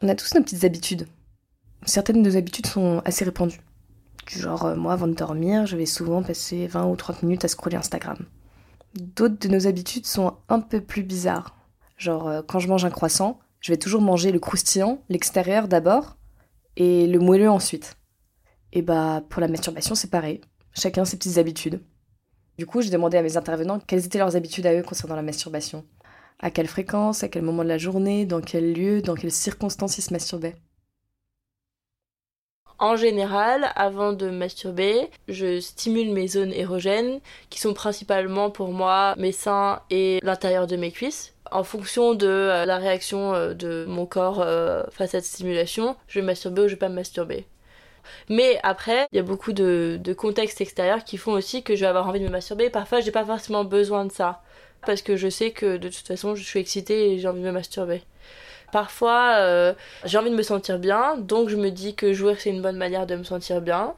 On a tous nos petites habitudes. Certaines de nos habitudes sont assez répandues. Du genre, euh, moi, avant de dormir, je vais souvent passer 20 ou 30 minutes à scroller Instagram. D'autres de nos habitudes sont un peu plus bizarres. Genre, euh, quand je mange un croissant, je vais toujours manger le croustillant, l'extérieur d'abord, et le moelleux ensuite. Et bah, pour la masturbation, c'est pareil. Chacun ses petites habitudes. Du coup, j'ai demandé à mes intervenants quelles étaient leurs habitudes à eux concernant la masturbation. À quelle fréquence, à quel moment de la journée, dans quel lieu, dans quelles circonstances ils se masturbaient? En général, avant de masturber, je stimule mes zones érogènes, qui sont principalement pour moi mes seins et l'intérieur de mes cuisses. En fonction de euh, la réaction euh, de mon corps euh, face à cette stimulation, je vais masturber ou je vais pas masturber. Mais après, il y a beaucoup de, de contextes extérieurs qui font aussi que je vais avoir envie de me masturber. Parfois, j'ai pas forcément besoin de ça. Parce que je sais que de toute façon, je suis excitée et j'ai envie de me masturber. Parfois, euh, j'ai envie de me sentir bien, donc je me dis que jouer c'est une bonne manière de me sentir bien.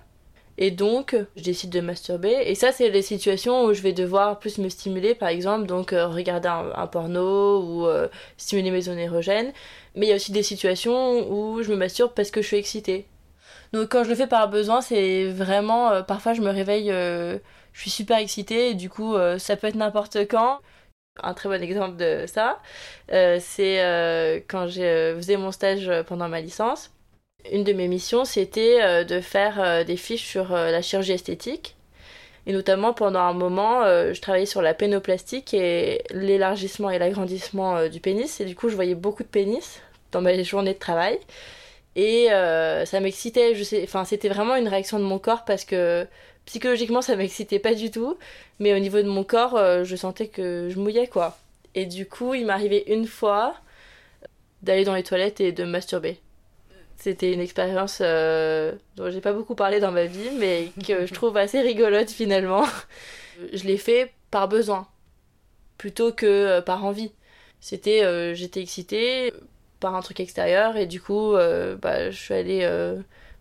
Et donc, je décide de masturber. Et ça, c'est les situations où je vais devoir plus me stimuler, par exemple, donc euh, regarder un, porno ou euh, stimuler mes zones érogènes. Mais il y a aussi des situations où je me masturbe parce que je suis excitée. Donc quand je le fais par besoin, c'est vraiment... parfois, je me réveille, je suis super excitée, et du coup, ça peut être n'importe quand. Un très bon exemple de ça, euh, c'est euh, quand je euh, faisais mon stage pendant ma licence. Une de mes missions, c'était de faire des fiches sur la chirurgie esthétique. Et notamment, pendant un moment, je travaillais sur la pénoplastique et l'élargissement et l'agrandissement du pénis. Et du coup, je voyais beaucoup de pénis dans ma journée de travail. Et ça m'excitait. Enfin, c'était vraiment une réaction de mon corps parce que psychologiquement ça m'excitait pas du tout, mais au niveau de mon corps, euh, je sentais que je mouillais quoi. Et du coup, il m'arrivait une fois d'aller dans les toilettes et de masturber. C'était une expérience euh, dont j'ai pas beaucoup parlé dans ma vie, mais que je trouve assez rigolote finalement. je l'ai fait par besoin, plutôt que euh, par envie. C'était, j'étais excitée par un truc extérieur et du coup, bah, je suis allée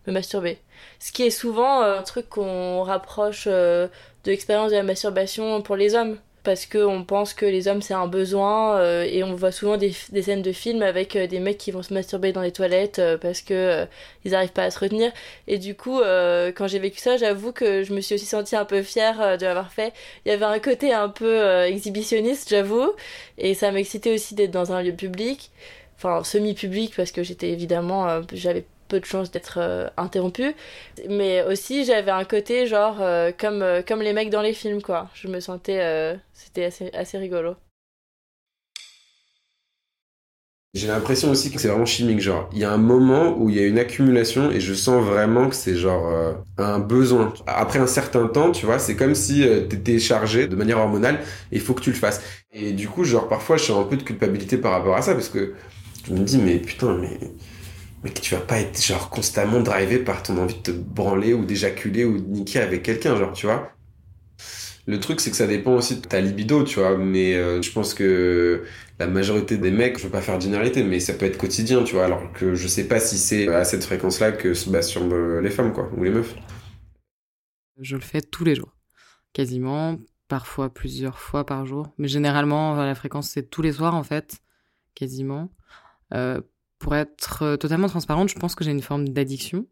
me masturber. Ce qui est souvent euh, un truc qu'on rapproche euh, de l'expérience de la masturbation pour les hommes. Parce qu'on pense que les hommes c'est un besoin euh, et on voit souvent des, scènes de films avec des mecs qui vont se masturber dans les toilettes parce que ils arrivent pas à se retenir. Et du coup, quand j'ai vécu ça, j'avoue que je me suis aussi sentie un peu fière de l'avoir fait. Il y avait un côté un peu exhibitionniste, j'avoue, et ça m'excitait aussi d'être dans un lieu public, enfin semi-public parce que j'étais évidemment, j'avais peu de chances d'être euh, interrompu. Mais aussi, j'avais un côté genre euh, comme, euh, comme les mecs dans les films, quoi. Je me sentais. C'était assez, assez rigolo. J'ai l'impression aussi que c'est vraiment chimique, genre il y a un moment où il y a une accumulation et je sens vraiment que c'est genre un besoin. Après un certain temps, tu vois, c'est comme si t'étais chargé de manière hormonale et il faut que tu le fasses. Et du coup, genre parfois je sens un peu de culpabilité par rapport à ça parce que je me dis mais putain mais mais que tu vas pas être genre constamment drivé par ton envie de te branler ou d'éjaculer ou de niquer avec quelqu'un, genre, tu vois. Le truc, c'est que ça dépend aussi de ta libido, tu vois. Mais euh, je pense que la majorité des mecs, je veux pas faire d'inarité, mais ça peut être quotidien, tu vois. Alors que je sais pas si c'est à cette fréquence-là que se basent sur les femmes, quoi, ou les meufs. Je le fais tous les jours, quasiment, parfois plusieurs fois par jour. Mais généralement, la fréquence, c'est tous les soirs, en fait, quasiment. Euh, pour être euh, totalement transparente, je pense que j'ai une forme d'addiction.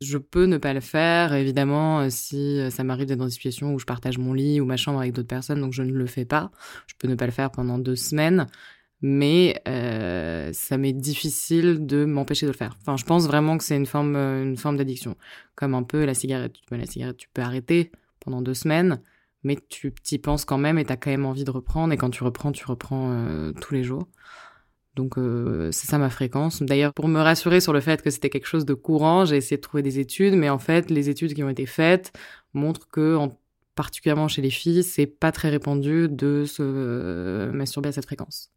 Je peux ne pas le faire, évidemment, euh, si euh, ça m'arrive d'être dans des situations où je partage mon lit ou ma chambre avec d'autres personnes, donc je ne le fais pas. Je peux ne pas le faire pendant deux semaines, mais ça m'est difficile de m'empêcher de le faire. Enfin, je pense vraiment que c'est une forme, une forme d'addiction, comme un peu la cigarette. La cigarette, tu peux arrêter pendant deux semaines, mais tu t'y penses quand même et tu as quand même envie de reprendre. Et quand tu reprends, tu reprends tous les jours. Donc euh, c'est ça ma fréquence. D'ailleurs, pour me rassurer sur le fait que c'était quelque chose de courant, j'ai essayé de trouver des études, mais en fait, les études qui ont été faites montrent que, en, particulièrement chez les filles, c'est pas très répandu de se euh, masturber à cette fréquence.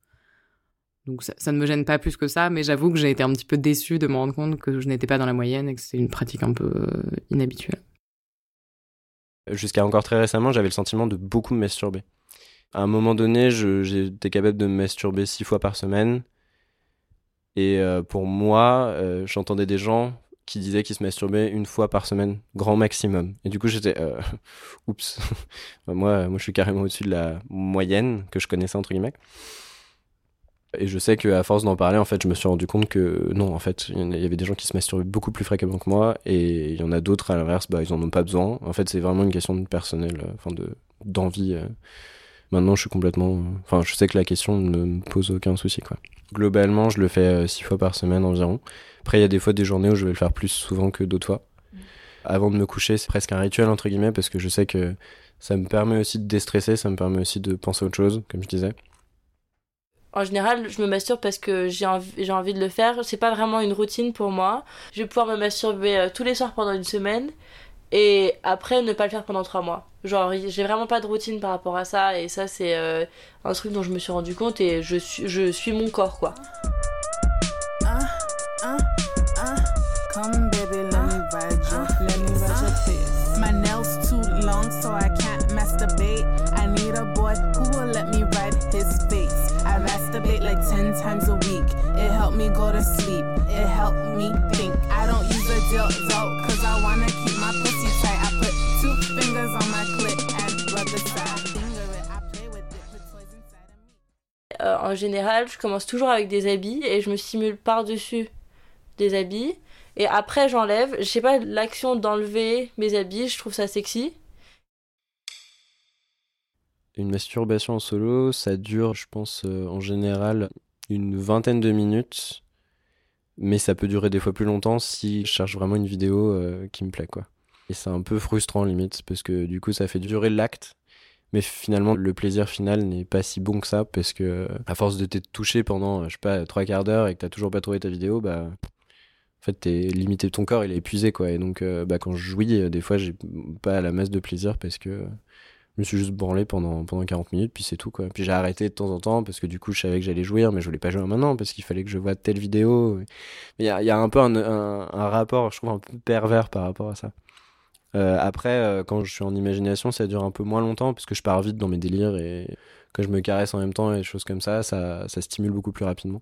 Donc ça, ça, ne me gêne pas plus que ça, mais j'avoue que j'ai été un petit peu déçue de me rendre compte que je n'étais pas dans la moyenne et que c'est une pratique un peu euh, inhabituelle. Jusqu'à encore très récemment, j'avais le sentiment de beaucoup me masturber à un moment donné, j'étais capable de me masturber six fois par semaine. Et euh, pour moi, euh, j'entendais des gens qui disaient qu'ils se masturbaient une fois par semaine, grand maximum. Et du coup, j'étais, euh, oups, moi, moi, je suis carrément au-dessus de la moyenne que je connaissais entre guillemets. Et je sais qu'à force d'en parler, en fait, je me suis rendu compte que non, en fait, il y avait des gens qui se masturbaient beaucoup plus fréquemment que moi, et il y en a d'autres à l'inverse, bah, ils en ont pas besoin. En fait, c'est vraiment une question de personnel, enfin de d'envie. euh. Maintenant, je suis complètement, enfin, je sais que la question ne me pose aucun souci, quoi. Globalement, je le fais euh, six fois par semaine environ. Après, il y a des fois des journées où je vais le faire plus souvent que d'autres fois. Avant de me coucher, c'est presque un rituel entre guillemets parce que je sais que ça me permet aussi de déstresser, ça me permet aussi de penser à autre chose, comme je disais. En général, je me masturbe parce que j'ai envie, j'ai envie de le faire. C'est pas vraiment une routine pour moi. Je vais pouvoir me masturber euh, tous les soirs pendant une semaine et après ne pas le faire pendant trois mois. Genre, j'ai vraiment pas de routine par rapport à ça et ça, c'est euh, un truc dont je me suis rendu compte et je suis, je suis mon corps quoi. Let me ride en général, je commence toujours avec des habits et je me stimule par-dessus des habits. Et après, j'enlève. Je sais pas, l'action d'enlever mes habits, je trouve ça sexy. Une masturbation en solo, ça dure, je pense, euh, en général, une vingtaine de minutes. Mais ça peut durer des fois plus longtemps si je cherche vraiment une vidéo euh, qui me plaît, quoi. Et c'est un peu frustrant, limite, parce que du coup, ça fait durer l'acte. Mais finalement, le plaisir final n'est pas si bon que ça, parce que à force de t'être touché pendant, je sais pas, trois quarts d'heure et que t'as toujours pas trouvé ta vidéo, bah. En fait, t'es limité, ton corps, il est épuisé, quoi. Et donc, euh, bah, quand je jouis, euh, des fois, j'ai pas la masse de plaisir parce que je me suis juste branlé pendant, pendant 40 minutes, puis c'est tout, quoi. Puis j'ai arrêté de temps en temps parce que du coup, je savais que j'allais jouir, mais je voulais pas jouer maintenant parce qu'il fallait que je voie telle vidéo. Mais il y a, un peu un rapport, je trouve, un peu pervers par rapport à ça. Euh, après, euh, quand je suis en imagination, ça dure un peu moins longtemps parce que je pars vite dans mes délires et quand je me caresse en même temps et des choses comme ça, ça, ça stimule beaucoup plus rapidement.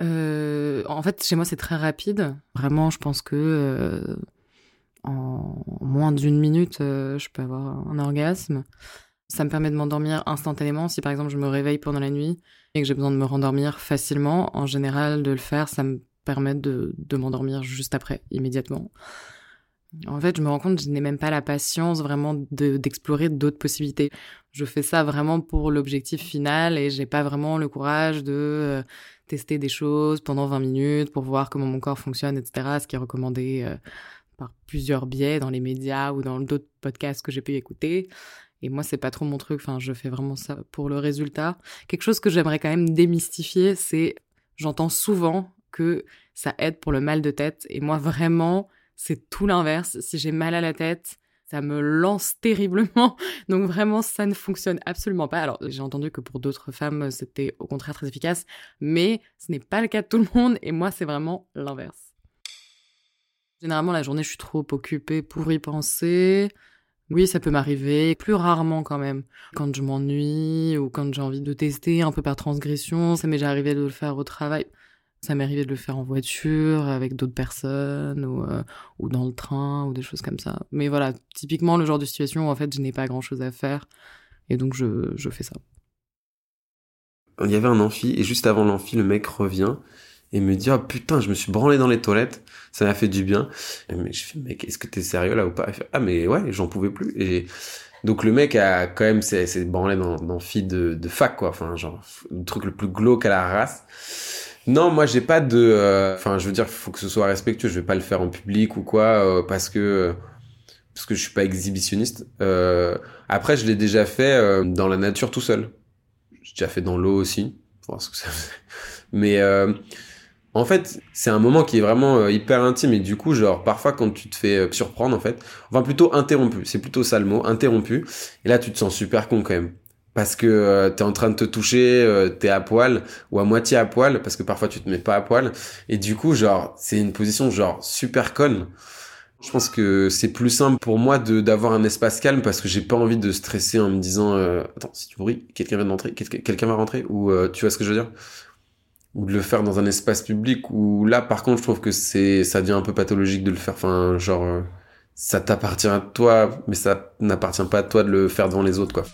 Euh, en fait, chez moi, c'est très rapide. Vraiment, je pense que en moins d'une minute, je peux avoir un orgasme. Ça me permet de m'endormir instantanément. Si par exemple je me réveille pendant la nuit et que j'ai besoin de me rendormir facilement, en général, de le faire, ça me permet de m'endormir juste après, immédiatement. En fait, je me rends compte que je n'ai même pas la patience vraiment de- d'explorer d'autres possibilités. Je fais ça vraiment pour l'objectif final et j'ai pas vraiment le courage de euh, tester des choses pendant 20 minutes pour voir comment mon corps fonctionne, etc. Ce qui est recommandé euh, par plusieurs biais dans les médias ou dans d'autres podcasts que j'ai pu écouter. Et moi, c'est pas trop mon truc. Enfin, je fais vraiment ça pour le résultat. Quelque chose que j'aimerais quand même démystifier, c'est j'entends souvent que ça aide pour le mal de tête. Et moi, vraiment, c'est tout l'inverse. Si j'ai mal à la tête, ça me lance terriblement. Donc vraiment, ça ne fonctionne absolument pas. Alors, j'ai entendu que pour d'autres femmes, c'était au contraire très efficace, mais ce n'est pas le cas de tout le monde. Et moi, c'est vraiment l'inverse. Généralement, la journée, je suis trop occupée pour y penser. Oui, ça peut m'arriver, plus rarement quand même. Quand je m'ennuie ou quand j'ai envie de tester un peu par transgression, ça m'est déjà arrivé de le faire au travail. Ça m'est arrivé de le faire en voiture avec d'autres personnes ou, euh, ou dans le train ou des choses comme ça. Mais voilà, typiquement le genre de situation où en fait je n'ai pas grand chose à faire et donc je, je fais ça. Il y avait un amphi et juste avant l'amphi, le mec revient et me dit, oh putain, je me suis branlé dans les toilettes, ça m'a fait du bien. Et mais je fais, mec, est-ce que t'es sérieux là ou pas? Ah mais ouais, j'en pouvais plus. Et donc le mec a quand même s'est branlé dans, dans de, de fac quoi, enfin genre le truc le plus glauque à la race. Non, moi j'ai pas de, euh, enfin je veux dire, faut que ce soit respectueux. Je vais pas le faire en public ou quoi, euh, parce que parce que je suis pas exhibitionniste. Euh, après, je l'ai déjà fait euh, dans la nature tout seul. J'ai déjà fait dans l'eau aussi. Voir ce que ça. Mais euh, en fait, c'est un moment qui est vraiment euh, hyper intime et du coup, genre parfois quand tu te fais surprendre en fait, enfin plutôt interrompu, c'est plutôt ça le mot, interrompu. Et là, tu te sens super con quand même. Parce que euh, t'es en train de te toucher, euh, t'es à poil ou à moitié à poil, parce que parfois tu te mets pas à poil. Et du coup, genre, c'est une position genre super conne. Je pense que c'est plus simple pour moi de d'avoir un espace calme parce que j'ai pas envie de stresser en me disant euh, attends si tu bruit quelqu'un vient quelqu'un quelqu'un va rentrer ou euh, tu vois ce que je veux dire? Ou de le faire dans un espace public où là par contre je trouve que c'est ça devient un peu pathologique de le faire enfin genre euh, ça t'appartient à toi mais ça n'appartient pas à toi de le faire devant les autres quoi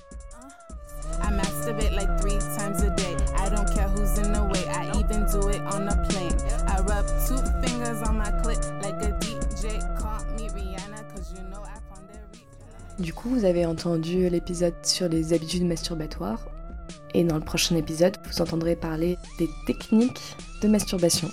Vous avez entendu l'épisode sur les habitudes masturbatoires. Et dans le prochain épisode, vous entendrez parler des techniques de masturbation.